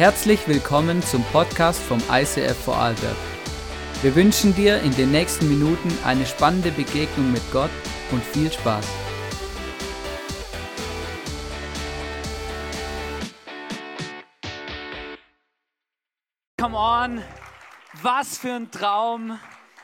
Herzlich willkommen zum Podcast vom ICF Vorarlberg. Wir wünschen dir in den nächsten Minuten eine spannende Begegnung mit Gott und viel Spaß. Come on, was für ein Traum.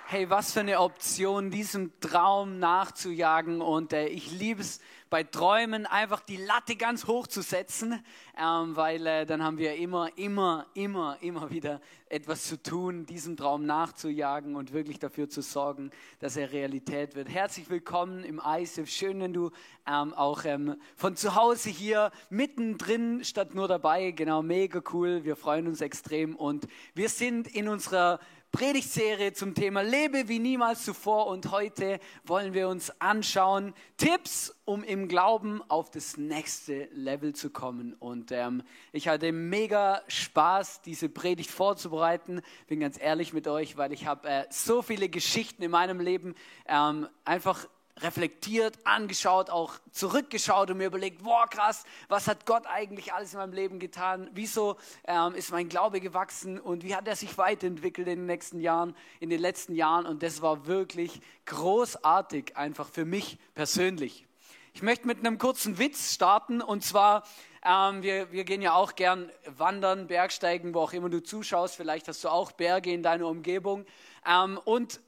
Hey, was für eine Option, diesem Traum nachzujagen. Und äh, ich liebe es, bei Träumen einfach die Latte ganz hoch zu setzen, ähm, weil äh, dann haben wir immer, immer, immer, immer wieder etwas zu tun, diesem Traum nachzujagen und wirklich dafür zu sorgen, dass er Realität wird. Herzlich willkommen im ISIF. Schön, wenn du ähm, auch ähm, von zu Hause hier mittendrin statt nur dabei. Genau, mega cool. Wir freuen uns extrem und wir sind in unserer Predigtserie zum Thema Lebe wie niemals zuvor und heute wollen wir uns anschauen Tipps, um im Glauben auf das nächste Level zu kommen. Und ähm, ich hatte mega Spaß, diese Predigt vorzubereiten. Bin ganz ehrlich mit euch, weil ich habe äh, so viele Geschichten in meinem Leben ähm, einfach reflektiert, angeschaut, auch zurückgeschaut und mir überlegt, boah krass, was hat Gott eigentlich alles in meinem Leben getan? Wieso ähm, ist mein Glaube gewachsen und wie hat er sich weiterentwickelt in den nächsten Jahren, in den letzten Jahren? Und das war wirklich großartig, einfach für mich persönlich. Ich möchte mit einem kurzen Witz starten und zwar ähm, wir, wir, gehen ja auch gern wandern, Bergsteigen, wo auch immer du zuschaust. Vielleicht hast du auch Berge in deiner Umgebung. Ähm, und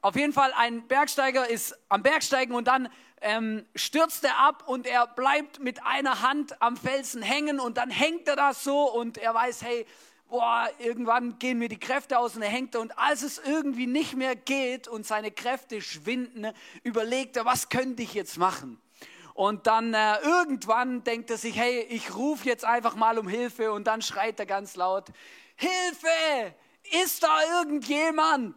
auf jeden Fall, ein Bergsteiger ist am Bergsteigen und dann ähm, stürzt er ab und er bleibt mit einer Hand am Felsen hängen und dann hängt er da so und er weiß, hey, boah, irgendwann gehen mir die Kräfte aus und er hängt da und als es irgendwie nicht mehr geht und seine Kräfte schwinden, überlegt er, was könnte ich jetzt machen? Und dann äh, irgendwann denkt er sich, hey, ich rufe jetzt einfach mal um Hilfe und dann schreit er ganz laut, Hilfe, ist da irgendjemand?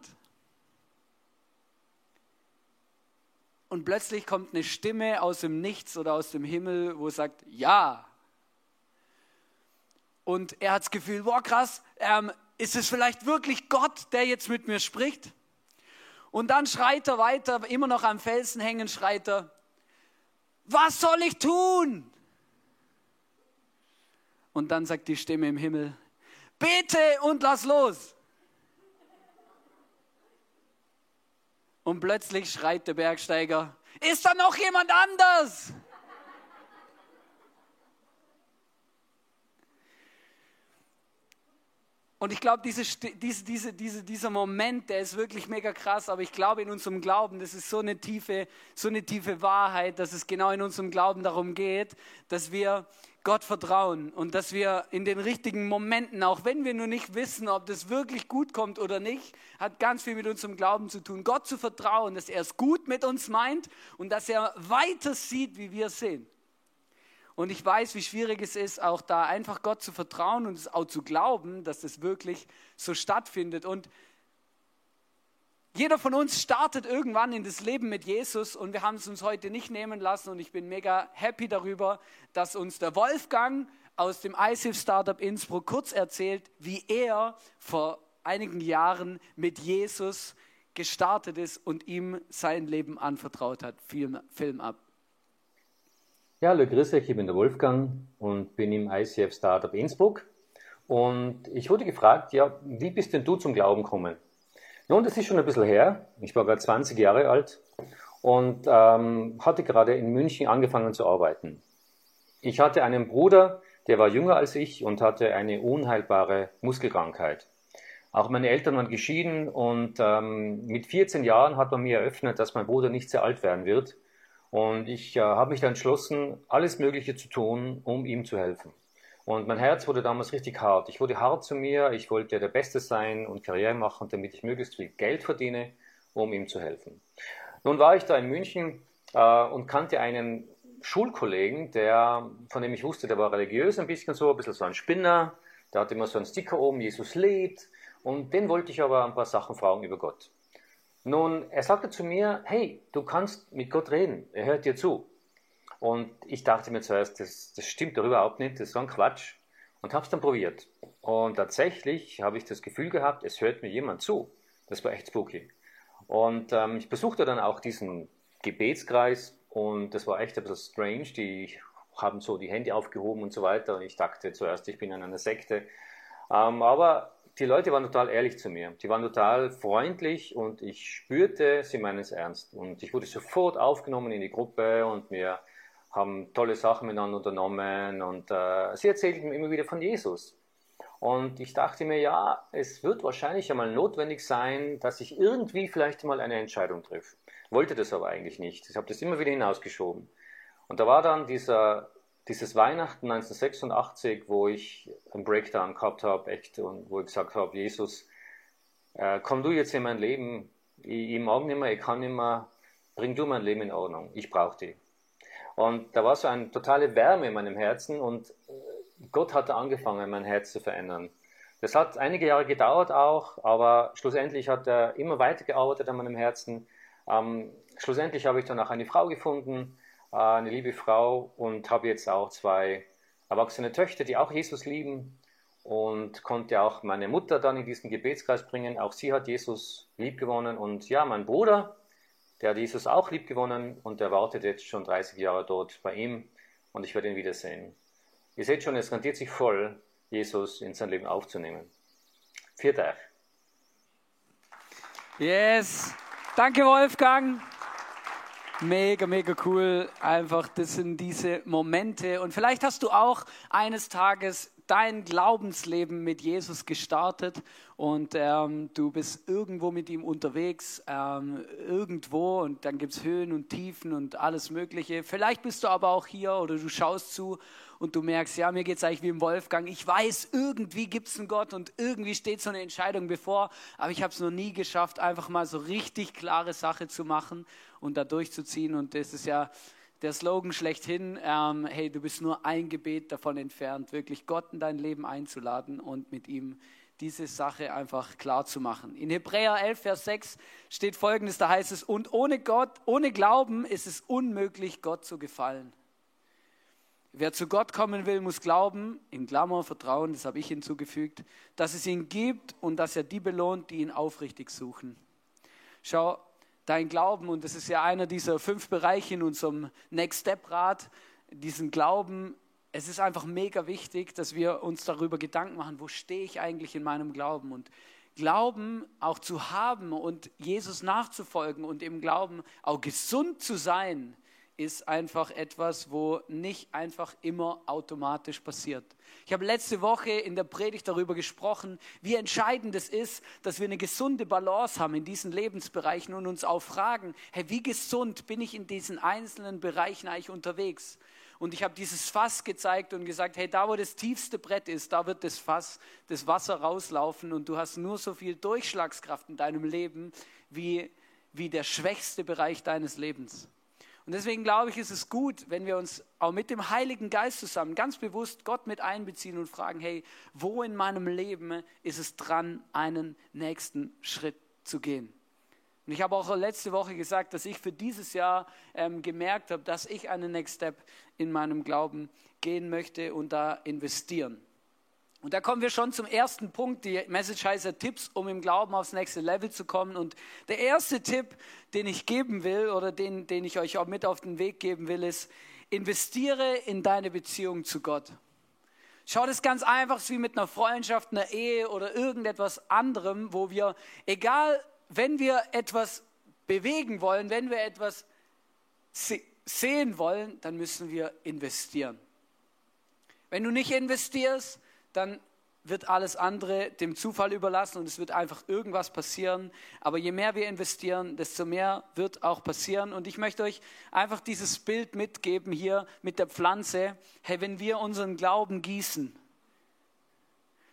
Und plötzlich kommt eine Stimme aus dem Nichts oder aus dem Himmel, wo sagt, ja. Und er hat das Gefühl, boah krass, ähm, ist es vielleicht wirklich Gott, der jetzt mit mir spricht? Und dann schreit er weiter, immer noch am Felsen hängen, schreit er, was soll ich tun? Und dann sagt die Stimme im Himmel, bete und lass los. Und plötzlich schreit der Bergsteiger, ist da noch jemand anders? Und ich glaube, diese, diese, diese, diese, dieser Moment, der ist wirklich mega krass, aber ich glaube in unserem Glauben, das ist so eine, tiefe, so eine tiefe Wahrheit, dass es genau in unserem Glauben darum geht, dass wir Gott vertrauen und dass wir in den richtigen Momenten, auch wenn wir nur nicht wissen, ob das wirklich gut kommt oder nicht, hat ganz viel mit unserem Glauben zu tun. Gott zu vertrauen, dass er es gut mit uns meint und dass er weiter sieht, wie wir sehen. Und ich weiß, wie schwierig es ist, auch da einfach Gott zu vertrauen und es auch zu glauben, dass das wirklich so stattfindet. Und jeder von uns startet irgendwann in das Leben mit Jesus und wir haben es uns heute nicht nehmen lassen und ich bin mega happy darüber, dass uns der Wolfgang aus dem ISIF Startup Innsbruck kurz erzählt, wie er vor einigen Jahren mit Jesus gestartet ist und ihm sein Leben anvertraut hat. Film, Film ab. Ja, hallo, grüß euch, ich bin der Wolfgang und bin im ICF Startup Innsbruck. Und ich wurde gefragt, ja, wie bist denn du zum Glauben gekommen? Nun, das ist schon ein bisschen her. Ich war gerade 20 Jahre alt und ähm, hatte gerade in München angefangen zu arbeiten. Ich hatte einen Bruder, der war jünger als ich und hatte eine unheilbare Muskelkrankheit. Auch meine Eltern waren geschieden und ähm, mit 14 Jahren hat man mir eröffnet, dass mein Bruder nicht sehr alt werden wird. Und ich äh, habe mich dann entschlossen, alles Mögliche zu tun, um ihm zu helfen. Und mein Herz wurde damals richtig hart. Ich wurde hart zu mir, ich wollte der Beste sein und Karriere machen, damit ich möglichst viel Geld verdiene, um ihm zu helfen. Nun war ich da in München äh, und kannte einen Schulkollegen, der, von dem ich wusste, der war religiös ein bisschen so, ein bisschen so ein Spinner, der hatte immer so einen Sticker oben, Jesus lebt, und den wollte ich aber ein paar Sachen fragen über Gott. Nun, er sagte zu mir, hey, du kannst mit Gott reden, er hört dir zu. Und ich dachte mir zuerst, das, das stimmt doch überhaupt nicht, das ist so ein Quatsch. Und habe es dann probiert. Und tatsächlich habe ich das Gefühl gehabt, es hört mir jemand zu. Das war echt spooky. Und ähm, ich besuchte dann auch diesen Gebetskreis und das war echt ein bisschen strange. Die haben so die Hände aufgehoben und so weiter. Und ich dachte zuerst, ich bin in einer Sekte. Ähm, aber die Leute waren total ehrlich zu mir. Die waren total freundlich und ich spürte, sie meinen es ernst. Und ich wurde sofort aufgenommen in die Gruppe und wir haben tolle Sachen miteinander unternommen und äh, sie erzählten immer wieder von Jesus. Und ich dachte mir, ja, es wird wahrscheinlich einmal notwendig sein, dass ich irgendwie vielleicht mal eine Entscheidung treffe. Wollte das aber eigentlich nicht. Ich habe das immer wieder hinausgeschoben. Und da war dann dieser dieses Weihnachten 1986, wo ich einen Breakdown gehabt habe, echt, und wo ich gesagt habe, Jesus, äh, komm du jetzt in mein Leben, ich, ich mag nicht mehr, ich kann nicht mehr, bring du mein Leben in Ordnung, ich brauche dich. Und da war so eine totale Wärme in meinem Herzen und äh, Gott hat angefangen, mein Herz zu verändern. Das hat einige Jahre gedauert auch, aber schlussendlich hat er immer weiter gearbeitet an meinem Herzen. Ähm, schlussendlich habe ich dann auch eine Frau gefunden, äh, eine liebe Frau und habe jetzt auch zwei erwachsene Töchter, die auch Jesus lieben und konnte auch meine Mutter dann in diesen Gebetskreis bringen. Auch sie hat Jesus lieb gewonnen und ja, mein Bruder, der hat Jesus auch lieb gewonnen und der wartet jetzt schon 30 Jahre dort bei ihm und ich werde ihn wiedersehen. Ihr seht schon, es rentiert sich voll, Jesus in sein Leben aufzunehmen. Viert euch. Yes. Danke, Wolfgang. Mega, mega cool. Einfach, das sind diese Momente. Und vielleicht hast du auch eines Tages dein Glaubensleben mit Jesus gestartet und ähm, du bist irgendwo mit ihm unterwegs, ähm, irgendwo und dann gibt es Höhen und Tiefen und alles Mögliche. Vielleicht bist du aber auch hier oder du schaust zu und du merkst, ja, mir geht es eigentlich wie im Wolfgang. Ich weiß, irgendwie gibt es einen Gott und irgendwie steht so eine Entscheidung bevor, aber ich habe es noch nie geschafft, einfach mal so richtig klare Sache zu machen und da durchzuziehen. Und das ist ja der Slogan schlechthin, ähm, hey, du bist nur ein Gebet davon entfernt, wirklich Gott in dein Leben einzuladen und mit ihm diese Sache einfach klar zu machen. In Hebräer 11, Vers 6 steht folgendes, da heißt es, und ohne Gott, ohne Glauben ist es unmöglich, Gott zu gefallen. Wer zu Gott kommen will, muss glauben, in Klammer Vertrauen, das habe ich hinzugefügt, dass es ihn gibt und dass er die belohnt, die ihn aufrichtig suchen. Schau, dein Glauben, und das ist ja einer dieser fünf Bereiche in unserem Next Step Rat, diesen Glauben, es ist einfach mega wichtig, dass wir uns darüber Gedanken machen, wo stehe ich eigentlich in meinem Glauben? Und Glauben auch zu haben und Jesus nachzufolgen und im Glauben auch gesund zu sein, ist einfach etwas, wo nicht einfach immer automatisch passiert. Ich habe letzte Woche in der Predigt darüber gesprochen, wie entscheidend es ist, dass wir eine gesunde Balance haben in diesen Lebensbereichen und uns auch fragen, hey, wie gesund bin ich in diesen einzelnen Bereichen eigentlich unterwegs? Und ich habe dieses Fass gezeigt und gesagt, hey, da wo das tiefste Brett ist, da wird das Fass, das Wasser rauslaufen und du hast nur so viel Durchschlagskraft in deinem Leben wie, wie der schwächste Bereich deines Lebens. Und deswegen glaube ich, ist es gut, wenn wir uns auch mit dem Heiligen Geist zusammen ganz bewusst Gott mit einbeziehen und fragen, hey, wo in meinem Leben ist es dran, einen nächsten Schritt zu gehen? Und ich habe auch letzte Woche gesagt, dass ich für dieses Jahr ähm, gemerkt habe, dass ich einen Next Step in meinem Glauben gehen möchte und da investieren. Und da kommen wir schon zum ersten Punkt. Die Message heißt Tipps, um im Glauben aufs nächste Level zu kommen. Und der erste Tipp, den ich geben will oder den, den ich euch auch mit auf den Weg geben will, ist, investiere in deine Beziehung zu Gott. Schau das ganz einfach wie mit einer Freundschaft, einer Ehe oder irgendetwas anderem, wo wir, egal, wenn wir etwas bewegen wollen, wenn wir etwas sehen wollen, dann müssen wir investieren. Wenn du nicht investierst, dann wird alles andere dem Zufall überlassen und es wird einfach irgendwas passieren. Aber je mehr wir investieren, desto mehr wird auch passieren. Und ich möchte euch einfach dieses Bild mitgeben hier mit der Pflanze. Hey, wenn wir unseren Glauben gießen,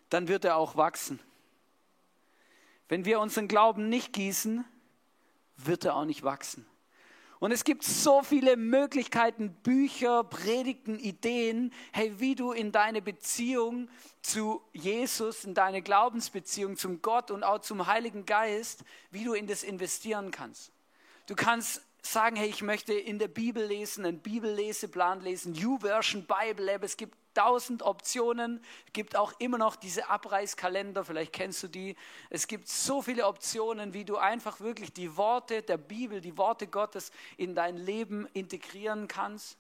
dann wird er auch wachsen. Wenn wir unseren Glauben nicht gießen, wird er auch nicht wachsen. Und es gibt so viele Möglichkeiten, Bücher, Predigten, Ideen, hey, wie du in deine Beziehung zu Jesus, in deine Glaubensbeziehung zum Gott und auch zum Heiligen Geist, wie du in das investieren kannst. Du kannst sagen, hey, ich möchte in der Bibel lesen, einen Bibelleseplan lesen, YouVersion Bible Lab. Es gibt tausend Optionen. Gibt auch immer noch diese Abreißkalender, vielleicht kennst du die. Es gibt so viele Optionen, wie du einfach wirklich die Worte der Bibel, die Worte Gottes in dein Leben integrieren kannst.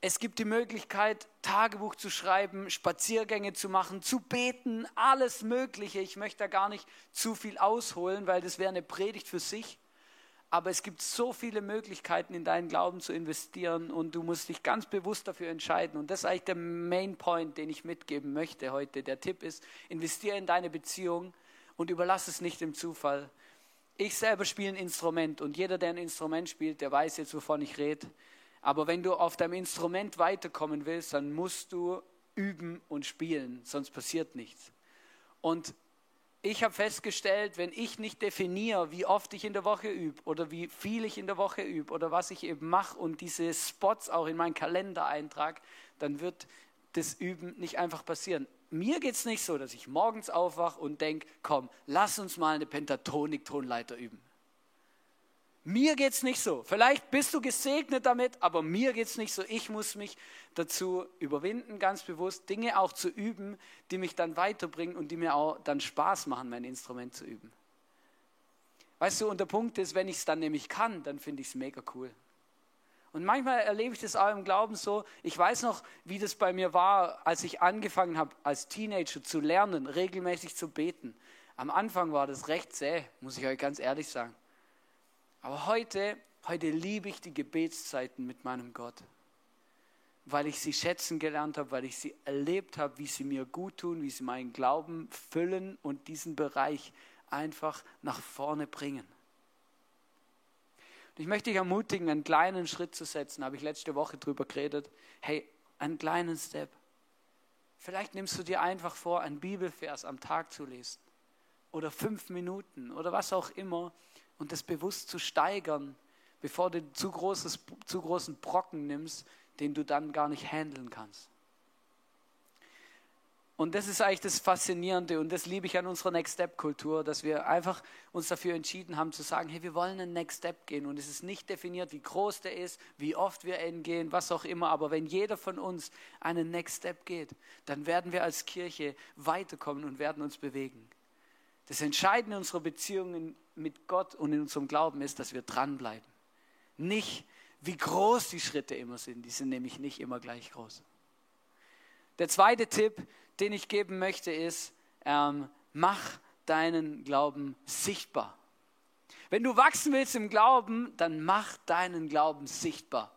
Es gibt die Möglichkeit, Tagebuch zu schreiben, Spaziergänge zu machen, zu beten, alles Mögliche. Ich möchte da gar nicht zu viel ausholen, weil das wäre eine Predigt für sich. Aber es gibt so viele Möglichkeiten, in deinen Glauben zu investieren und du musst dich ganz bewusst dafür entscheiden. Und das ist eigentlich der Main Point, den ich mitgeben möchte heute. Der Tipp ist, investiere in deine Beziehung und überlass es nicht dem Zufall. Ich selber spiele ein Instrument und jeder, der ein Instrument spielt, der weiß jetzt, wovon ich rede. Aber wenn du auf deinem Instrument weiterkommen willst, dann musst du üben und spielen, sonst passiert nichts. Und ich habe festgestellt, wenn ich nicht definiere, wie oft ich in der Woche übe oder wie viel ich in der Woche übe oder was ich eben mache und diese Spots auch in meinen Kalender eintrage, dann wird das Üben nicht einfach passieren. Mir geht es nicht so, dass ich morgens aufwache und denke, komm, lass uns mal eine Pentatonik-Tonleiter üben. Mir geht es nicht so. Vielleicht bist du gesegnet damit, aber mir geht es nicht so. Ich muss mich dazu überwinden, ganz bewusst Dinge auch zu üben, die mich dann weiterbringen und die mir auch dann Spaß machen, mein Instrument zu üben. Weißt du, und der Punkt ist, wenn ich es dann nämlich kann, dann finde ich es mega cool. Und manchmal erlebe ich das auch im Glauben so. Ich weiß noch, wie das bei mir war, als ich angefangen habe, als Teenager zu lernen, regelmäßig zu beten. Am Anfang war das recht zäh, muss ich euch ganz ehrlich sagen. Aber heute, heute liebe ich die Gebetszeiten mit meinem Gott, weil ich sie schätzen gelernt habe, weil ich sie erlebt habe, wie sie mir gut tun, wie sie meinen Glauben füllen und diesen Bereich einfach nach vorne bringen. Und ich möchte dich ermutigen, einen kleinen Schritt zu setzen, habe ich letzte Woche drüber geredet. Hey, einen kleinen Step. Vielleicht nimmst du dir einfach vor, einen Bibelvers am Tag zu lesen oder fünf Minuten oder was auch immer und das bewusst zu steigern, bevor du zu, großes, zu großen Brocken nimmst, den du dann gar nicht handeln kannst. Und das ist eigentlich das Faszinierende und das liebe ich an unserer Next Step Kultur, dass wir einfach uns dafür entschieden haben zu sagen, hey, wir wollen einen Next Step gehen und es ist nicht definiert, wie groß der ist, wie oft wir ihn gehen, was auch immer, aber wenn jeder von uns einen Next Step geht, dann werden wir als Kirche weiterkommen und werden uns bewegen. Das Entscheidende in unserer Beziehungen mit Gott und in unserem Glauben ist, dass wir dranbleiben. Nicht, wie groß die Schritte immer sind. Die sind nämlich nicht immer gleich groß. Der zweite Tipp, den ich geben möchte, ist, ähm, mach deinen Glauben sichtbar. Wenn du wachsen willst im Glauben, dann mach deinen Glauben sichtbar.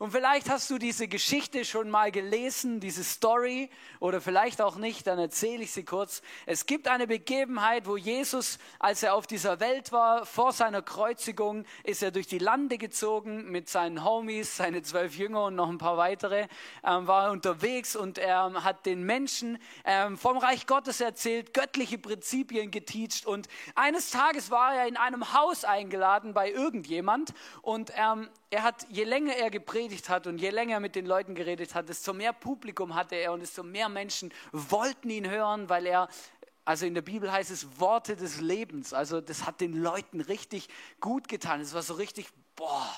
Und vielleicht hast du diese Geschichte schon mal gelesen, diese Story, oder vielleicht auch nicht, dann erzähle ich sie kurz. Es gibt eine Begebenheit, wo Jesus, als er auf dieser Welt war, vor seiner Kreuzigung, ist er durch die Lande gezogen mit seinen Homies, seine zwölf Jünger und noch ein paar weitere, ähm, war er unterwegs und er ähm, hat den Menschen ähm, vom Reich Gottes erzählt, göttliche Prinzipien geteacht und eines Tages war er in einem Haus eingeladen bei irgendjemand und ähm, er hat, je länger er gepredigt hat und je länger er mit den Leuten geredet hat, desto mehr Publikum hatte er und desto mehr Menschen wollten ihn hören, weil er, also in der Bibel heißt es Worte des Lebens. Also das hat den Leuten richtig gut getan. Es war so richtig, boah.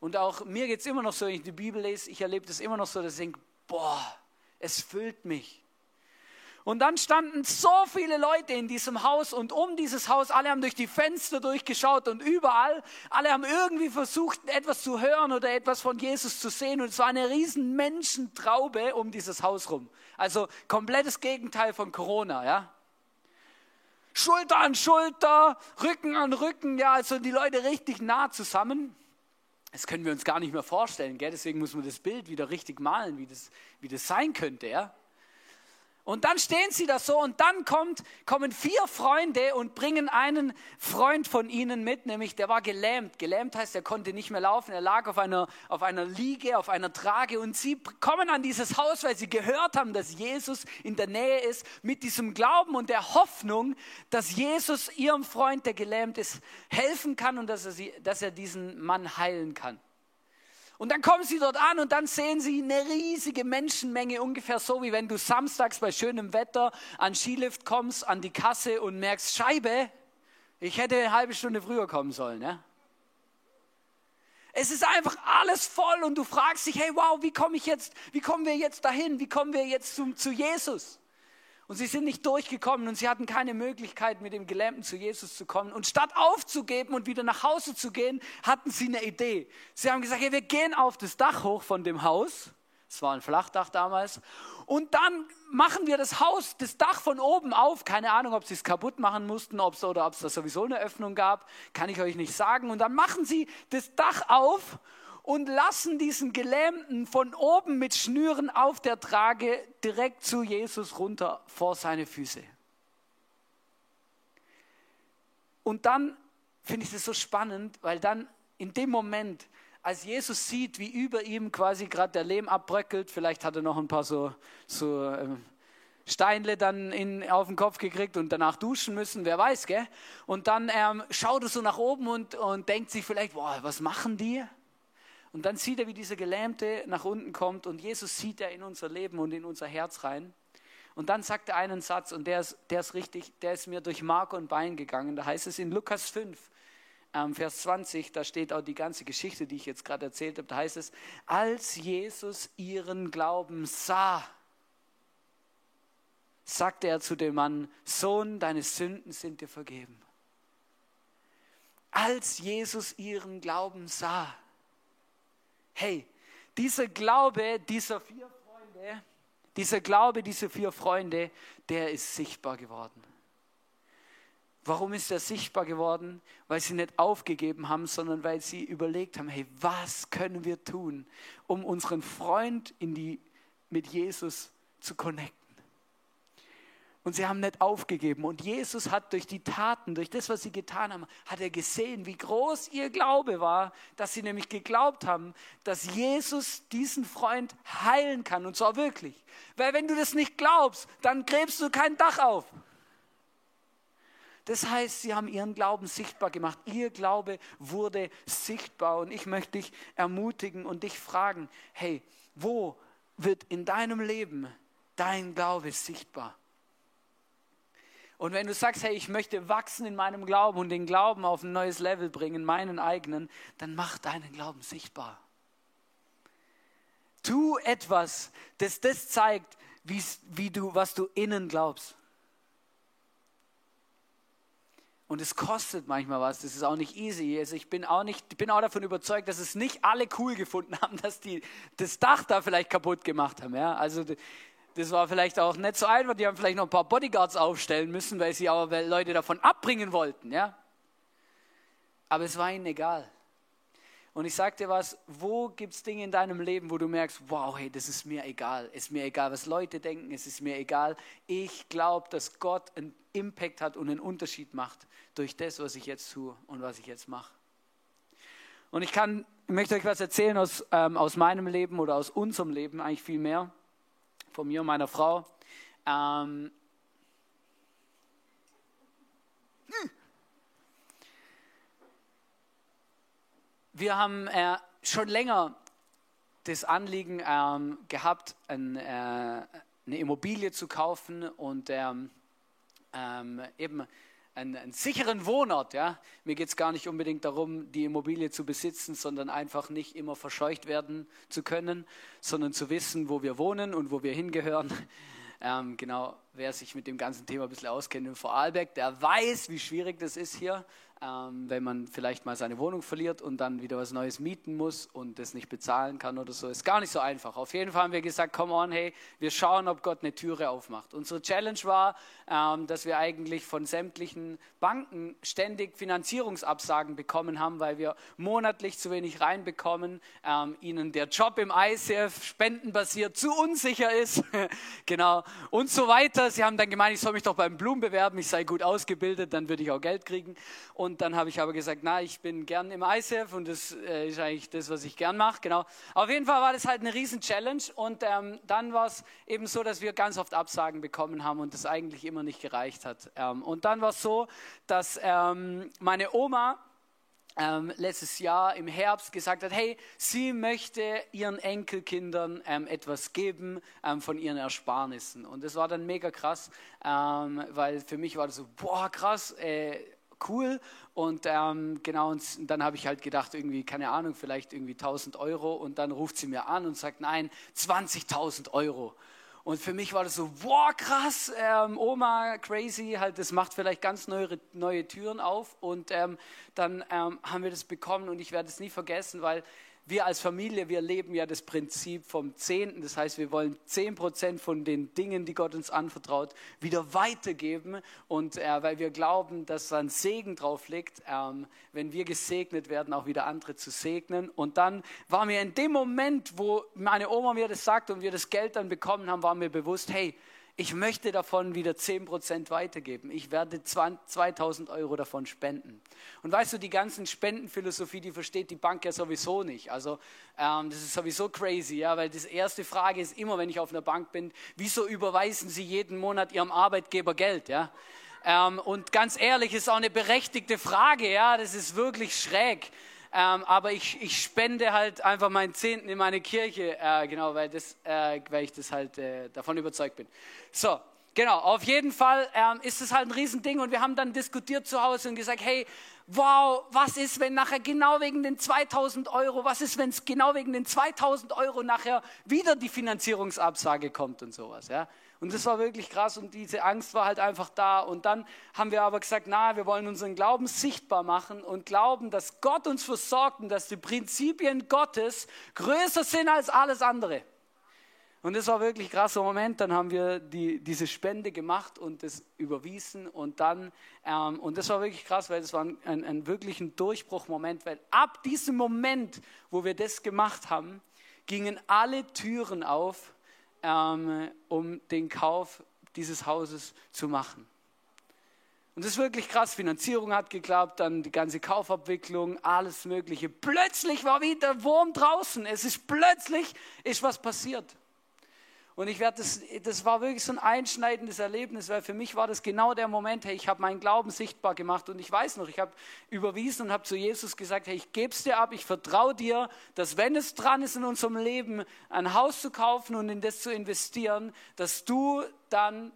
Und auch mir geht es immer noch so, wenn ich die Bibel lese, ich erlebe das immer noch so, dass ich denke, boah, es füllt mich. Und dann standen so viele Leute in diesem Haus und um dieses Haus, alle haben durch die Fenster durchgeschaut und überall, alle haben irgendwie versucht, etwas zu hören oder etwas von Jesus zu sehen. Und es war eine riesen Menschentraube um dieses Haus rum. Also komplettes Gegenteil von Corona, ja. Schulter an Schulter, Rücken an Rücken, ja, also die Leute richtig nah zusammen. Das können wir uns gar nicht mehr vorstellen, gell? deswegen muss man das Bild wieder richtig malen, wie das, wie das sein könnte, ja. Und dann stehen sie da so und dann kommt, kommen vier Freunde und bringen einen Freund von ihnen mit, nämlich der war gelähmt. Gelähmt heißt, er konnte nicht mehr laufen, er lag auf einer, auf einer Liege, auf einer Trage und sie kommen an dieses Haus, weil sie gehört haben, dass Jesus in der Nähe ist, mit diesem Glauben und der Hoffnung, dass Jesus ihrem Freund, der gelähmt ist, helfen kann und dass er, sie, dass er diesen Mann heilen kann. Und dann kommen sie dort an und dann sehen sie eine riesige Menschenmenge, ungefähr so wie wenn du samstags bei schönem Wetter an Skilift kommst, an die Kasse und merkst, Scheibe, ich hätte eine halbe Stunde früher kommen sollen. Ja? Es ist einfach alles voll und du fragst dich, hey, wow, wie komme ich jetzt, wie kommen wir jetzt dahin? Wie kommen wir jetzt zum, zu Jesus? Und sie sind nicht durchgekommen und sie hatten keine Möglichkeit, mit dem Gelähmten zu Jesus zu kommen. Und statt aufzugeben und wieder nach Hause zu gehen, hatten sie eine Idee. Sie haben gesagt, hey, wir gehen auf das Dach hoch von dem Haus. Es war ein Flachdach damals. Und dann machen wir das Haus, das Dach von oben auf. Keine Ahnung, ob sie es kaputt machen mussten ob's, oder ob es da sowieso eine Öffnung gab. Kann ich euch nicht sagen. Und dann machen sie das Dach auf und lassen diesen Gelähmten von oben mit Schnüren auf der Trage direkt zu Jesus runter vor seine Füße. Und dann finde ich das so spannend, weil dann in dem Moment, als Jesus sieht, wie über ihm quasi gerade der Lehm abbröckelt, vielleicht hat er noch ein paar so, so äh, Steinle dann in, auf den Kopf gekriegt und danach duschen müssen, wer weiß, gell? Und dann ähm, schaut er so nach oben und, und denkt sich vielleicht, boah, was machen die? Und dann sieht er, wie dieser Gelähmte nach unten kommt und Jesus sieht er in unser Leben und in unser Herz rein. Und dann sagt er einen Satz und der ist, der ist richtig, der ist mir durch Mark und Bein gegangen. Da heißt es in Lukas 5, ähm, Vers 20, da steht auch die ganze Geschichte, die ich jetzt gerade erzählt habe. Da heißt es, als Jesus ihren Glauben sah, sagte er zu dem Mann, Sohn, deine Sünden sind dir vergeben. Als Jesus ihren Glauben sah, hey, dieser Glaube dieser vier Freunde, dieser Glaube dieser vier Freunde, der ist sichtbar geworden. Warum ist er sichtbar geworden? Weil sie nicht aufgegeben haben, sondern weil sie überlegt haben, hey, was können wir tun, um unseren Freund in die, mit Jesus zu connecten? Und sie haben nicht aufgegeben. Und Jesus hat durch die Taten, durch das, was sie getan haben, hat er gesehen, wie groß ihr Glaube war, dass sie nämlich geglaubt haben, dass Jesus diesen Freund heilen kann. Und zwar wirklich. Weil wenn du das nicht glaubst, dann gräbst du kein Dach auf. Das heißt, sie haben ihren Glauben sichtbar gemacht. Ihr Glaube wurde sichtbar. Und ich möchte dich ermutigen und dich fragen, hey, wo wird in deinem Leben dein Glaube sichtbar? Und wenn du sagst, hey, ich möchte wachsen in meinem Glauben und den Glauben auf ein neues Level bringen, meinen eigenen, dann mach deinen Glauben sichtbar. Tu etwas, das das zeigt, wie du, was du innen glaubst. Und es kostet manchmal was, das ist auch nicht easy. Also ich bin auch, nicht, ich bin auch davon überzeugt, dass es nicht alle cool gefunden haben, dass die das Dach da vielleicht kaputt gemacht haben. Ja? Also das war vielleicht auch nicht so einfach. Die haben vielleicht noch ein paar Bodyguards aufstellen müssen, weil sie aber Leute davon abbringen wollten. Ja? Aber es war ihnen egal. Und ich sag dir was, wo gibt es Dinge in deinem Leben, wo du merkst, wow, hey, das ist mir egal. Ist mir egal, was Leute denken, es ist mir egal. Ich glaube, dass Gott einen Impact hat und einen Unterschied macht durch das, was ich jetzt tue und was ich jetzt mache. Und ich kann, möchte euch was erzählen aus, ähm, aus meinem Leben oder aus unserem Leben, eigentlich viel mehr von mir und meiner Frau. Ähm, wir haben äh, schon länger das Anliegen ähm, gehabt, ein, äh, eine Immobilie zu kaufen und ähm, ähm eben einen, einen, sicheren Wohnort. Ja? Mir geht es gar nicht unbedingt darum, die Immobilie zu besitzen, sondern einfach nicht immer verscheucht werden zu können, sondern zu wissen, wo wir wohnen und wo wir hingehören. Ähm, genau, wer sich mit dem ganzen Thema ein bisschen auskennt in Vorarlberg, der weiß, wie schwierig das ist hier ähm, wenn man vielleicht mal seine Wohnung verliert und dann wieder was Neues mieten muss und das nicht bezahlen kann oder so. Ist gar nicht so einfach. Auf jeden Fall haben wir gesagt, come on, hey, wir schauen, ob Gott eine Türe aufmacht. Unsere Challenge war, ähm, dass wir eigentlich von sämtlichen Banken ständig Finanzierungsabsagen bekommen haben, weil wir monatlich zu wenig reinbekommen, ähm, ihnen der Job im ICF spendenbasiert zu unsicher ist, genau und so weiter. Sie haben dann gemeint, ich soll mich doch beim Blumen bewerben, ich sei gut ausgebildet, dann würde ich auch Geld kriegen. Und und dann habe ich aber gesagt, na, ich bin gern im ICF und das äh, ist eigentlich das, was ich gern mache. Genau. Auf jeden Fall war das halt eine riesen Challenge. Und ähm, dann war es eben so, dass wir ganz oft Absagen bekommen haben und das eigentlich immer nicht gereicht hat. Ähm, und dann war es so, dass ähm, meine Oma ähm, letztes Jahr im Herbst gesagt hat, hey, sie möchte ihren Enkelkindern ähm, etwas geben ähm, von ihren Ersparnissen. Und das war dann mega krass, ähm, weil für mich war das so, boah, krass, äh, cool. Und ähm, genau, und dann habe ich halt gedacht, irgendwie, keine Ahnung, vielleicht irgendwie 1000 Euro. Und dann ruft sie mir an und sagt, nein, 20.000 Euro. Und für mich war das so, wow, krass, ähm, Oma, crazy, halt, das macht vielleicht ganz neue, neue Türen auf. Und ähm, dann ähm, haben wir das bekommen und ich werde es nie vergessen, weil wir als Familie, wir leben ja das Prinzip vom Zehnten. Das heißt, wir wollen zehn Prozent von den Dingen, die Gott uns anvertraut, wieder weitergeben. Und äh, weil wir glauben, dass ein Segen drauf liegt, ähm, wenn wir gesegnet werden, auch wieder andere zu segnen. Und dann war mir in dem Moment, wo meine Oma mir das sagt und wir das Geld dann bekommen haben, war mir bewusst, hey, ich möchte davon wieder 10% weitergeben. Ich werde 2000 Euro davon spenden. Und weißt du, die ganzen Spendenphilosophie, die versteht die Bank ja sowieso nicht. Also ähm, das ist sowieso crazy, ja, weil die erste Frage ist immer, wenn ich auf einer Bank bin, wieso überweisen Sie jeden Monat Ihrem Arbeitgeber Geld, ja? Ähm, und ganz ehrlich, ist auch eine berechtigte Frage, ja, das ist wirklich schräg. Ähm, aber ich, ich spende halt einfach meinen Zehnten in meine Kirche, äh, genau, weil, das, äh, weil ich das halt äh, davon überzeugt bin. So, genau, auf jeden Fall ähm, ist es halt ein Riesending und wir haben dann diskutiert zu Hause und gesagt, hey, wow, was ist, wenn nachher genau wegen den 2000 Euro, was ist, wenn es genau wegen den 2000 Euro nachher wieder die Finanzierungsabsage kommt und sowas, ja. Und das war wirklich krass und diese Angst war halt einfach da. Und dann haben wir aber gesagt, na, wir wollen unseren Glauben sichtbar machen und glauben, dass Gott uns versorgt und dass die Prinzipien Gottes größer sind als alles andere. Und das war wirklich ein krasser Moment. Dann haben wir die, diese Spende gemacht und das überwiesen. Und dann, ähm, und das war wirklich krass, weil das war ein, ein, ein Durchbruchmoment, weil ab diesem Moment, wo wir das gemacht haben, gingen alle Türen auf ähm, um den Kauf dieses Hauses zu machen. Und das ist wirklich krass. Finanzierung hat geklappt, dann die ganze Kaufabwicklung, alles Mögliche. Plötzlich war wieder Wurm draußen. Es ist plötzlich ist was passiert. Und ich werde das, das war wirklich so ein einschneidendes Erlebnis, weil für mich war das genau der Moment, hey, ich habe meinen Glauben sichtbar gemacht und ich weiß noch, ich habe überwiesen und habe zu Jesus gesagt, hey, ich gebe es dir ab, ich vertraue dir, dass wenn es dran ist in unserem Leben, ein Haus zu kaufen und in das zu investieren, dass du dann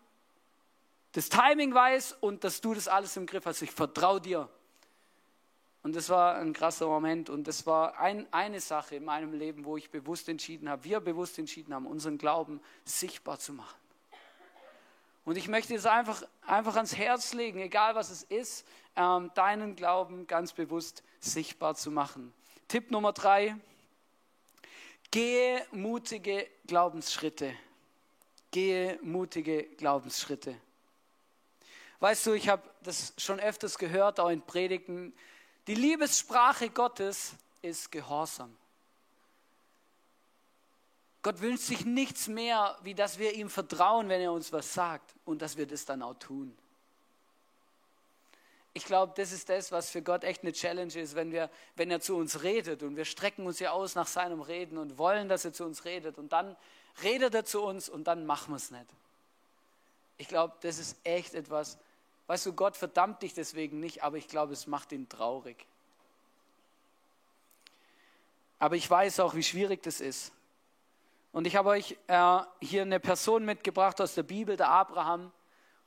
das Timing weißt und dass du das alles im Griff hast. Ich vertraue dir. Und das war ein krasser Moment und das war ein, eine Sache in meinem Leben, wo ich bewusst entschieden habe, wir bewusst entschieden haben, unseren Glauben sichtbar zu machen. Und ich möchte es einfach, einfach ans Herz legen, egal was es ist, ähm, deinen Glauben ganz bewusst sichtbar zu machen. Tipp Nummer drei, gehe mutige Glaubensschritte. Gehe mutige Glaubensschritte. Weißt du, ich habe das schon öfters gehört, auch in Predigten, die Liebessprache Gottes ist Gehorsam. Gott wünscht sich nichts mehr, wie dass wir ihm vertrauen, wenn er uns was sagt und dass wir das dann auch tun. Ich glaube, das ist das, was für Gott echt eine Challenge ist, wenn, wir, wenn er zu uns redet und wir strecken uns ja aus nach seinem Reden und wollen, dass er zu uns redet und dann redet er zu uns und dann machen wir es nicht. Ich glaube, das ist echt etwas, Weißt du, Gott verdammt dich deswegen nicht, aber ich glaube, es macht ihn traurig. Aber ich weiß auch, wie schwierig das ist. Und ich habe euch äh, hier eine Person mitgebracht aus der Bibel, der Abraham.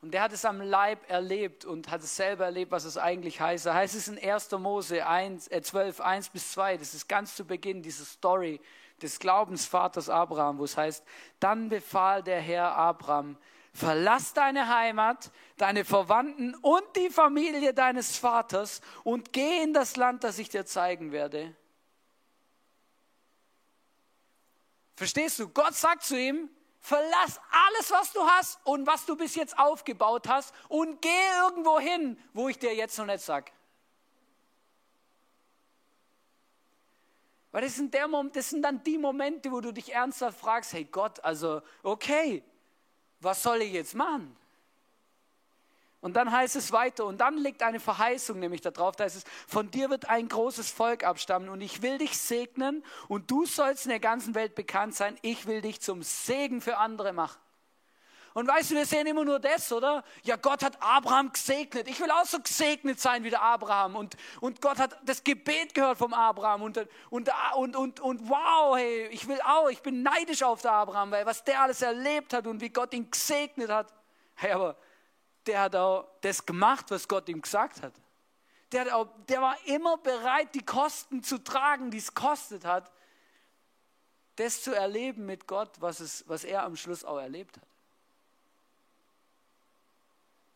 Und der hat es am Leib erlebt und hat es selber erlebt, was es eigentlich heißt. Da heißt es in 1. Mose 1, äh 12, 1 bis 2, das ist ganz zu Beginn diese Story des Glaubensvaters Abraham, wo es heißt, dann befahl der Herr Abraham, verlass deine Heimat, deine Verwandten und die Familie deines Vaters und geh in das Land, das ich dir zeigen werde. Verstehst du? Gott sagt zu ihm, verlass alles, was du hast und was du bis jetzt aufgebaut hast und geh irgendwo hin, wo ich dir jetzt noch nicht sage. Weil das sind, der, das sind dann die Momente, wo du dich ernsthaft fragst, hey Gott, also okay, was soll ich jetzt machen? Und dann heißt es weiter, und dann liegt eine Verheißung nämlich darauf, da heißt es, von dir wird ein großes Volk abstammen und ich will dich segnen und du sollst in der ganzen Welt bekannt sein, ich will dich zum Segen für andere machen. Und weißt du, wir sehen immer nur das, oder? Ja, Gott hat Abraham gesegnet. Ich will auch so gesegnet sein wie der Abraham. Und, und Gott hat das Gebet gehört vom Abraham. Und, und, und, und, und wow, hey, ich will auch, ich bin neidisch auf den Abraham, weil was der alles erlebt hat und wie Gott ihn gesegnet hat. Hey, aber der hat auch das gemacht, was Gott ihm gesagt hat. Der, auch, der war immer bereit, die Kosten zu tragen, die es kostet hat, das zu erleben mit Gott, was, es, was er am Schluss auch erlebt hat.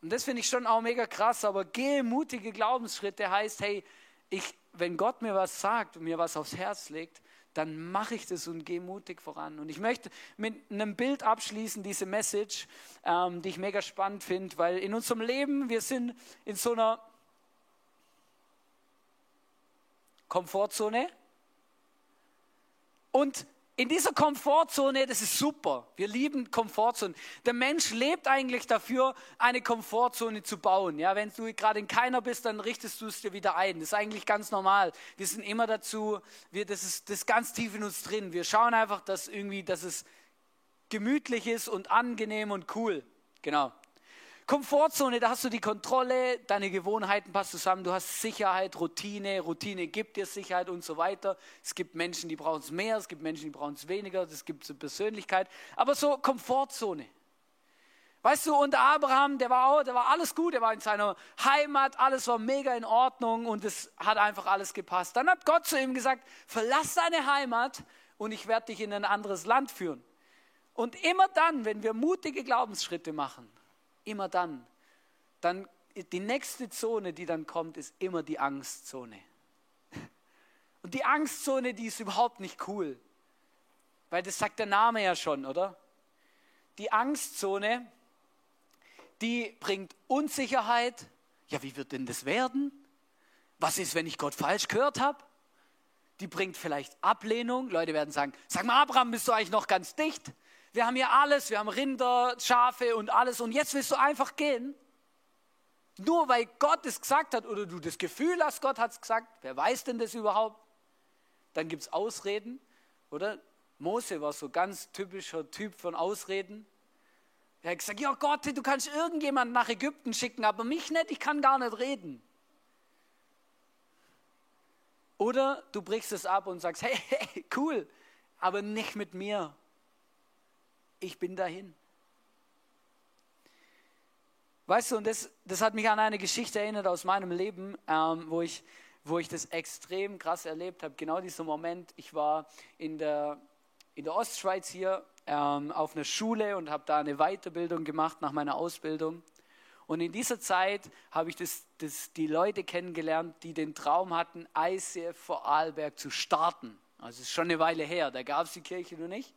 Und das finde ich schon auch mega krass, aber gehe mutige Glaubensschritte heißt, hey, ich, wenn Gott mir was sagt und mir was aufs Herz legt, dann mache ich das und gehe mutig voran. Und ich möchte mit einem Bild abschließen, diese Message, ähm, die ich mega spannend finde, weil in unserem Leben, wir sind in so einer Komfortzone und in dieser Komfortzone, das ist super. Wir lieben Komfortzonen. Der Mensch lebt eigentlich dafür, eine Komfortzone zu bauen. Ja, wenn du gerade in keiner bist, dann richtest du es dir wieder ein. Das ist eigentlich ganz normal. Wir sind immer dazu, wir, das ist das ist ganz tief in uns drin. Wir schauen einfach, dass irgendwie, dass es gemütlich ist und angenehm und cool. Genau. Komfortzone, da hast du die Kontrolle, deine Gewohnheiten passen zusammen, du hast Sicherheit, Routine, Routine gibt dir Sicherheit und so weiter. Es gibt Menschen, die brauchen es mehr, es gibt Menschen, die brauchen es weniger, es gibt so Persönlichkeit, aber so Komfortzone. Weißt du, und Abraham, der war, auch, der war alles gut, der war in seiner Heimat, alles war mega in Ordnung und es hat einfach alles gepasst. Dann hat Gott zu ihm gesagt, verlass deine Heimat und ich werde dich in ein anderes Land führen. Und immer dann, wenn wir mutige Glaubensschritte machen, immer dann, dann die nächste Zone, die dann kommt, ist immer die Angstzone. Und die Angstzone, die ist überhaupt nicht cool, weil das sagt der Name ja schon, oder? Die Angstzone, die bringt Unsicherheit. Ja, wie wird denn das werden? Was ist, wenn ich Gott falsch gehört habe? Die bringt vielleicht Ablehnung. Leute werden sagen, sag mal, Abraham, bist du eigentlich noch ganz dicht? Wir haben hier alles, wir haben Rinder, Schafe und alles und jetzt willst du einfach gehen? Nur weil Gott es gesagt hat oder du das Gefühl hast, Gott hat es gesagt, wer weiß denn das überhaupt? Dann gibt es Ausreden, oder? Mose war so ganz typischer Typ von Ausreden. Er hat gesagt, ja Gott, du kannst irgendjemanden nach Ägypten schicken, aber mich nicht, ich kann gar nicht reden. Oder du brichst es ab und sagst, hey, hey cool, aber nicht mit mir ich bin dahin. Weißt du, und das, das hat mich an eine Geschichte erinnert aus meinem Leben, ähm, wo, ich, wo ich das extrem krass erlebt habe. Genau dieser Moment, ich war in der, in der Ostschweiz hier ähm, auf einer Schule und habe da eine Weiterbildung gemacht nach meiner Ausbildung. Und in dieser Zeit habe ich das, das, die Leute kennengelernt, die den Traum hatten, ICF vor Arlberg zu starten. Also es ist schon eine Weile her, da gab es die Kirche noch nicht.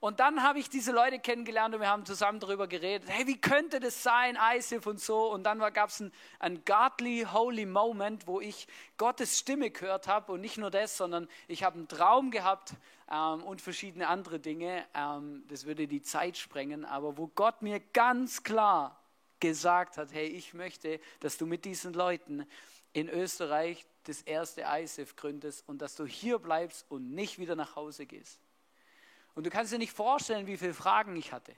Und dann habe ich diese Leute kennengelernt und wir haben zusammen darüber geredet, hey, wie könnte das sein, ISIF und so. Und dann gab es ein, ein godly, holy Moment, wo ich Gottes Stimme gehört habe und nicht nur das, sondern ich habe einen Traum gehabt ähm, und verschiedene andere Dinge. Ähm, das würde die Zeit sprengen, aber wo Gott mir ganz klar gesagt hat, hey, ich möchte, dass du mit diesen Leuten in Österreich das erste ISIF gründest und dass du hier bleibst und nicht wieder nach Hause gehst. Und du kannst dir nicht vorstellen, wie viele Fragen ich hatte.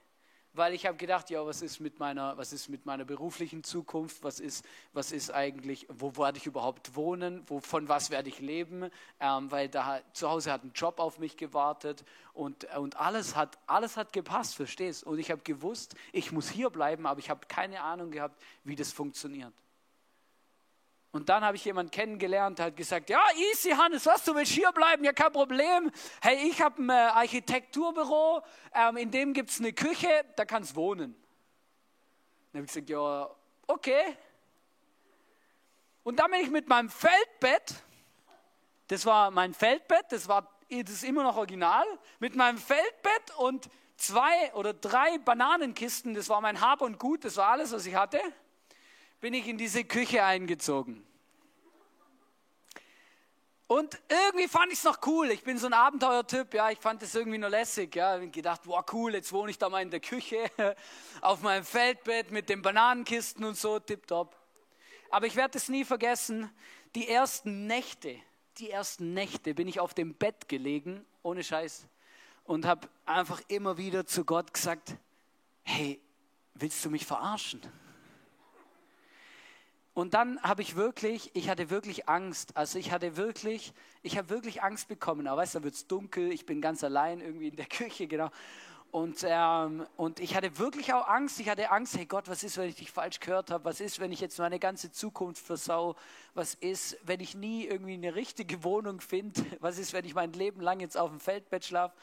Weil ich habe gedacht, ja, was ist mit meiner, was ist mit meiner beruflichen Zukunft? Was ist, was ist eigentlich, wo werde ich überhaupt wohnen? Wo, von was werde ich leben? Ähm, weil da zu Hause hat ein Job auf mich gewartet und, und alles, hat, alles hat gepasst, verstehst? Und ich habe gewusst, ich muss hier bleiben, aber ich habe keine Ahnung gehabt, wie das funktioniert. Und dann habe ich jemanden kennengelernt, der hat gesagt, ja, easy Hannes, was, du willst hier bleiben? Ja, kein Problem. Hey, ich habe ein äh, Architekturbüro, ähm, in dem gibt es eine Küche, da kannst du wohnen. Dann habe ich gesagt, ja, okay. Und dann bin ich mit meinem Feldbett, das war mein Feldbett, das war das ist immer noch original, mit meinem Feldbett und zwei oder drei Bananenkisten, das war mein Hab und Gut, das war alles, was ich hatte bin ich in diese Küche eingezogen. Und irgendwie fand ich es noch cool. Ich bin so ein Abenteuertyp, ja, ich fand es irgendwie nur lässig, ja. Ich gedacht, wow, cool, jetzt wohne ich da mal in der Küche, auf meinem Feldbett mit den Bananenkisten und so, tipptopp. Aber ich werde es nie vergessen, die ersten Nächte, die ersten Nächte bin ich auf dem Bett gelegen, ohne Scheiß, und habe einfach immer wieder zu Gott gesagt, hey, willst du mich verarschen? Und dann habe ich wirklich, ich hatte wirklich Angst. Also ich hatte wirklich, ich habe wirklich Angst bekommen. Aber weißt du, da wird es dunkel, ich bin ganz allein irgendwie in der Küche, genau. und, ähm, und ich hatte wirklich auch Angst. Ich hatte Angst, hey Gott, was ist, wenn ich dich falsch gehört habe? Was ist, wenn ich jetzt meine ganze Zukunft versau? Was ist, wenn ich nie irgendwie eine richtige Wohnung finde? Was ist, wenn ich mein Leben lang jetzt auf dem Feldbett schlafe?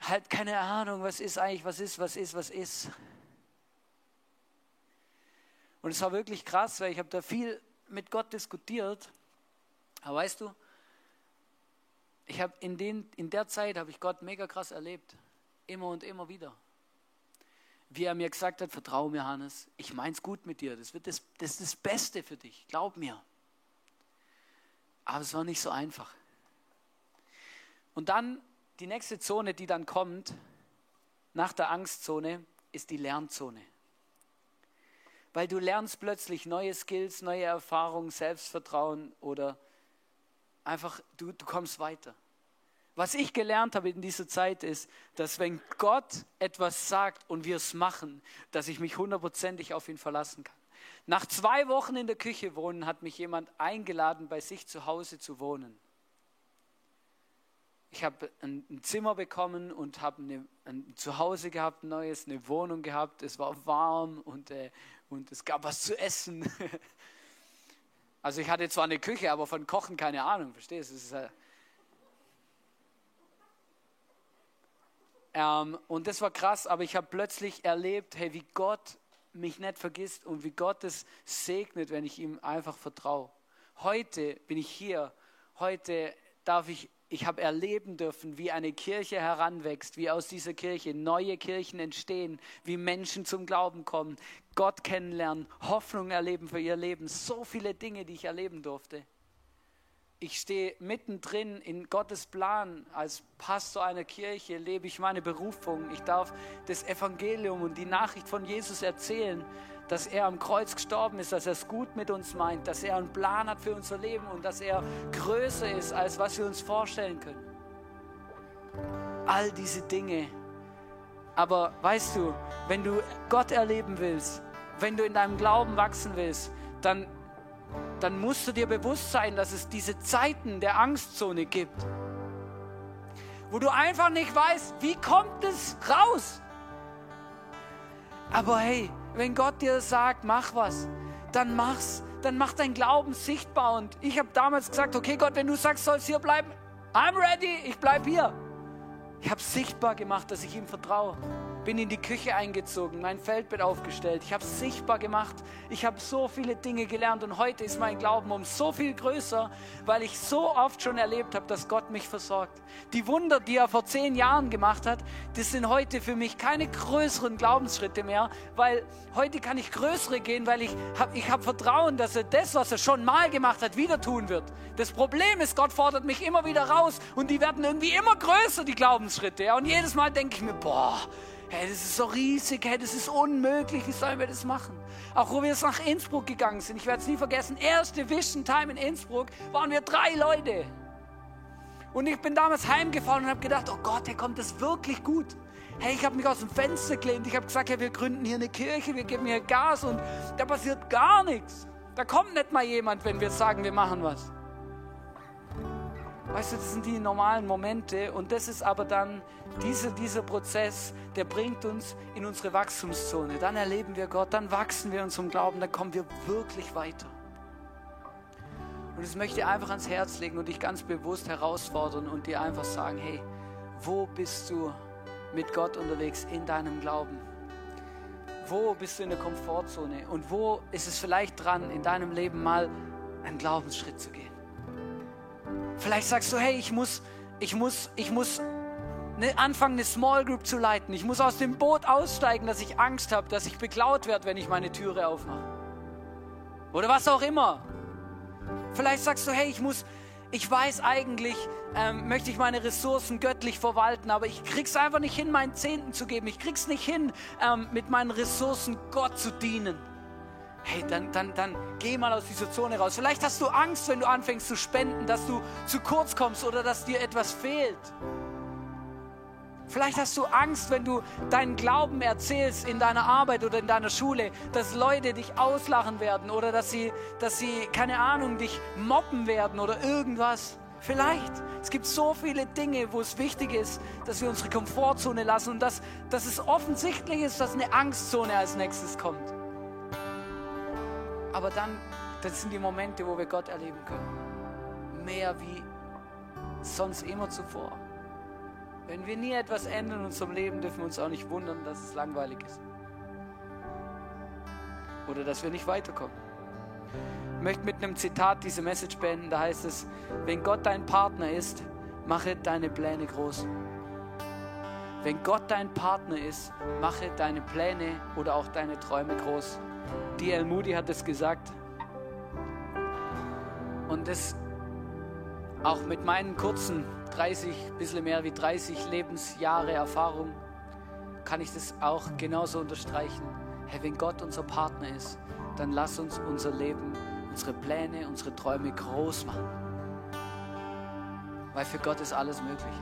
Halt keine Ahnung, was ist eigentlich, was ist, was ist, was ist. Und es war wirklich krass, weil ich habe da viel mit Gott diskutiert. Aber weißt du, ich habe in, in der Zeit habe ich Gott mega krass erlebt. Immer und immer wieder. Wie er mir gesagt hat, vertraue mir, Hannes, ich mein's gut mit dir. Das, wird das, das ist das Beste für dich, glaub mir. Aber es war nicht so einfach. Und dann die nächste Zone, die dann kommt, nach der Angstzone, ist die Lernzone. Weil du lernst plötzlich neue Skills, neue Erfahrungen, Selbstvertrauen oder einfach, du, du kommst weiter. Was ich gelernt habe in dieser Zeit ist, dass wenn Gott etwas sagt und wir es machen, dass ich mich hundertprozentig auf ihn verlassen kann. Nach zwei Wochen in der Küche wohnen hat mich jemand eingeladen, bei sich zu Hause zu wohnen. Ich habe ein, Zimmer bekommen und habe ein Zuhause gehabt, ein neues, eine Wohnung gehabt. Es war warm und, äh, und es gab was zu essen. Also ich hatte zwar eine Küche, aber von Kochen keine Ahnung, verstehst du? Äh, Ähm, und das war krass, aber ich habe plötzlich erlebt, hey, wie Gott mich nicht vergisst und wie Gott es segnet, wenn ich ihm einfach vertraue. Heute bin ich hier, heute darf ich, ich habe erleben dürfen, wie eine Kirche heranwächst, wie aus dieser Kirche neue Kirchen entstehen, wie Menschen zum Glauben kommen, Gott kennenlernen, Hoffnung erleben für ihr Leben. So viele Dinge, die ich erleben durfte. Ich stehe mittendrin in Gottes Plan. Als Pastor einer Kirche lebe ich meine Berufung. Ich darf das Evangelium und die Nachricht von Jesus erzählen, dass er am Kreuz gestorben ist, dass er es gut mit uns meint, dass er einen Plan hat für unser Leben und dass er größer ist, als was wir uns vorstellen können. All diese Dinge. Aber weißt du, wenn du Gott erleben willst, wenn du in deinem Glauben wachsen willst, dann dann musst du dir bewusst sein, dass es diese Zeiten der Angstzone gibt, wo du einfach nicht weißt, wie kommt es raus. Aber hey, wenn Gott dir sagt, mach was, dann mach's, dann mach dein Glauben sichtbar. Und ich habe damals gesagt, okay Gott, wenn du sagst, sollst hier bleiben, I'm ready, ich bleib hier. Ich habe sichtbar gemacht, dass ich ihm vertraue bin in die Küche eingezogen, mein Feldbett aufgestellt. Ich habe es sichtbar gemacht. Ich habe so viele Dinge gelernt und heute ist mein Glauben um so viel größer, weil ich so oft schon erlebt habe, dass Gott mich versorgt. Die Wunder, die er vor zehn Jahren gemacht hat, das sind heute für mich keine größeren Glaubensschritte mehr, weil heute kann ich größere gehen, weil ich habe ich hab Vertrauen, dass er das, was er schon mal gemacht hat, wieder tun wird. Das Problem ist, Gott fordert mich immer wieder raus und die werden irgendwie immer größer, die Glaubensschritte. Ja? Und jedes Mal denke ich mir, boah, Hey, das ist so riesig, hey, das ist unmöglich, wie sollen wir das machen? Auch wo wir jetzt nach Innsbruck gegangen sind, ich werde es nie vergessen, erste Vision Time in Innsbruck waren wir drei Leute. Und ich bin damals heimgefahren und habe gedacht, oh Gott, hey, kommt das wirklich gut? Hey, ich habe mich aus dem Fenster gelehnt, ich habe gesagt, hey, wir gründen hier eine Kirche, wir geben hier Gas und da passiert gar nichts. Da kommt nicht mal jemand, wenn wir sagen, wir machen was. Weißt du, das sind die normalen Momente und das ist aber dann dieser, dieser Prozess, der bringt uns in unsere Wachstumszone. Dann erleben wir Gott, dann wachsen wir in unserem Glauben, dann kommen wir wirklich weiter. Und das möchte ich einfach ans Herz legen und dich ganz bewusst herausfordern und dir einfach sagen, hey, wo bist du mit Gott unterwegs in deinem Glauben? Wo bist du in der Komfortzone? Und wo ist es vielleicht dran, in deinem Leben mal einen Glaubensschritt zu gehen? Vielleicht sagst du, hey, ich muss, ich muss, ich muss eine, anfangen, eine Small Group zu leiten. Ich muss aus dem Boot aussteigen, dass ich Angst habe, dass ich beklaut werde, wenn ich meine Türe aufmache. Oder was auch immer. Vielleicht sagst du, hey, ich muss, ich weiß eigentlich, ähm, möchte ich meine Ressourcen göttlich verwalten, aber ich krieg's einfach nicht hin, meinen Zehnten zu geben. Ich krieg's nicht hin, ähm, mit meinen Ressourcen Gott zu dienen hey, dann, dann, dann geh mal aus dieser Zone raus. Vielleicht hast du Angst, wenn du anfängst zu spenden, dass du zu kurz kommst oder dass dir etwas fehlt. Vielleicht hast du Angst, wenn du deinen Glauben erzählst in deiner Arbeit oder in deiner Schule, dass Leute dich auslachen werden oder dass sie, dass sie keine Ahnung, dich mobben werden oder irgendwas. Vielleicht. Es gibt so viele Dinge, wo es wichtig ist, dass wir unsere Komfortzone lassen und dass, dass es offensichtlich ist, dass eine Angstzone als nächstes kommt. Aber dann, das sind die Momente, wo wir Gott erleben können. Mehr wie sonst immer zuvor. Wenn wir nie etwas ändern in unserem Leben, dürfen wir uns auch nicht wundern, dass es langweilig ist. Oder dass wir nicht weiterkommen. Ich möchte mit einem Zitat diese Message beenden. Da heißt es, wenn Gott dein Partner ist, mache deine Pläne groß. Wenn Gott dein Partner ist, mache deine Pläne oder auch deine Träume groß. D.L. Moody hat es gesagt. Und das auch mit meinen kurzen 30, bisschen mehr wie 30 Lebensjahre Erfahrung, kann ich das auch genauso unterstreichen. Hey, wenn Gott unser Partner ist, dann lass uns unser Leben, unsere Pläne, unsere Träume groß machen. Weil für Gott ist alles möglich.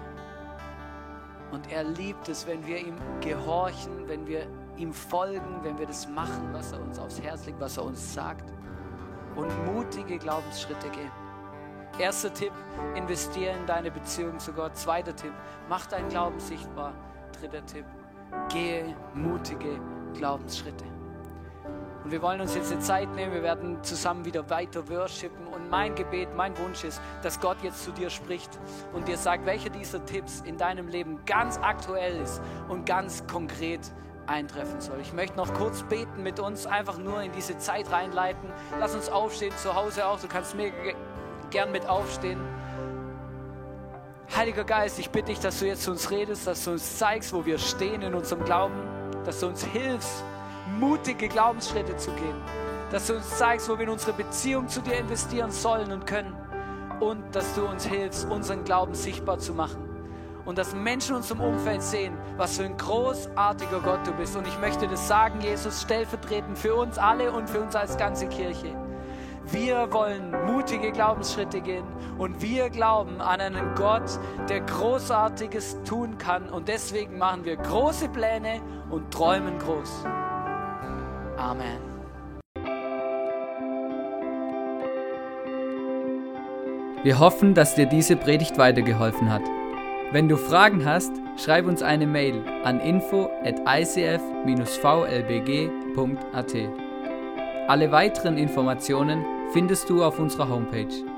Und er liebt es, wenn wir ihm gehorchen, wenn wir ihm folgen, wenn wir das machen, was er uns aufs Herz legt, was er uns sagt. Und mutige Glaubensschritte gehen. Erster Tipp, investiere in deine Beziehung zu Gott. Zweiter Tipp, mach deinen Glauben sichtbar. Dritter Tipp, gehe mutige Glaubensschritte. Und wir wollen uns jetzt eine Zeit nehmen, wir werden zusammen wieder weiter worshipen. Und mein Gebet, mein Wunsch ist, dass Gott jetzt zu dir spricht und dir sagt, welcher dieser Tipps in deinem Leben ganz aktuell ist und ganz konkret eintreffen soll. Ich möchte noch kurz beten mit uns, einfach nur in diese Zeit reinleiten. Lass uns aufstehen, zu Hause auch. Du kannst mir gern mit aufstehen. Heiliger Geist, ich bitte dich, dass du jetzt zu uns redest, dass du uns zeigst, wo wir stehen in unserem Glauben, dass du uns hilfst, mutige Glaubensschritte zu gehen, dass du uns zeigst, wo wir in unsere Beziehung zu dir investieren sollen und können und dass du uns hilfst, unseren Glauben sichtbar zu machen und dass Menschen uns im Umfeld sehen, was für ein großartiger Gott du bist. Und ich möchte das sagen, Jesus, stellvertretend für uns alle und für uns als ganze Kirche. Wir wollen mutige Glaubensschritte gehen und wir glauben an einen Gott, der Großartiges tun kann. Und deswegen machen wir große Pläne und träumen groß. Amen. Wir hoffen, dass dir diese Predigt weitergeholfen hat. Wenn du Fragen hast, schreib uns eine Mail an info at icf-vlbg.at. Alle weiteren Informationen findest du auf unserer Homepage.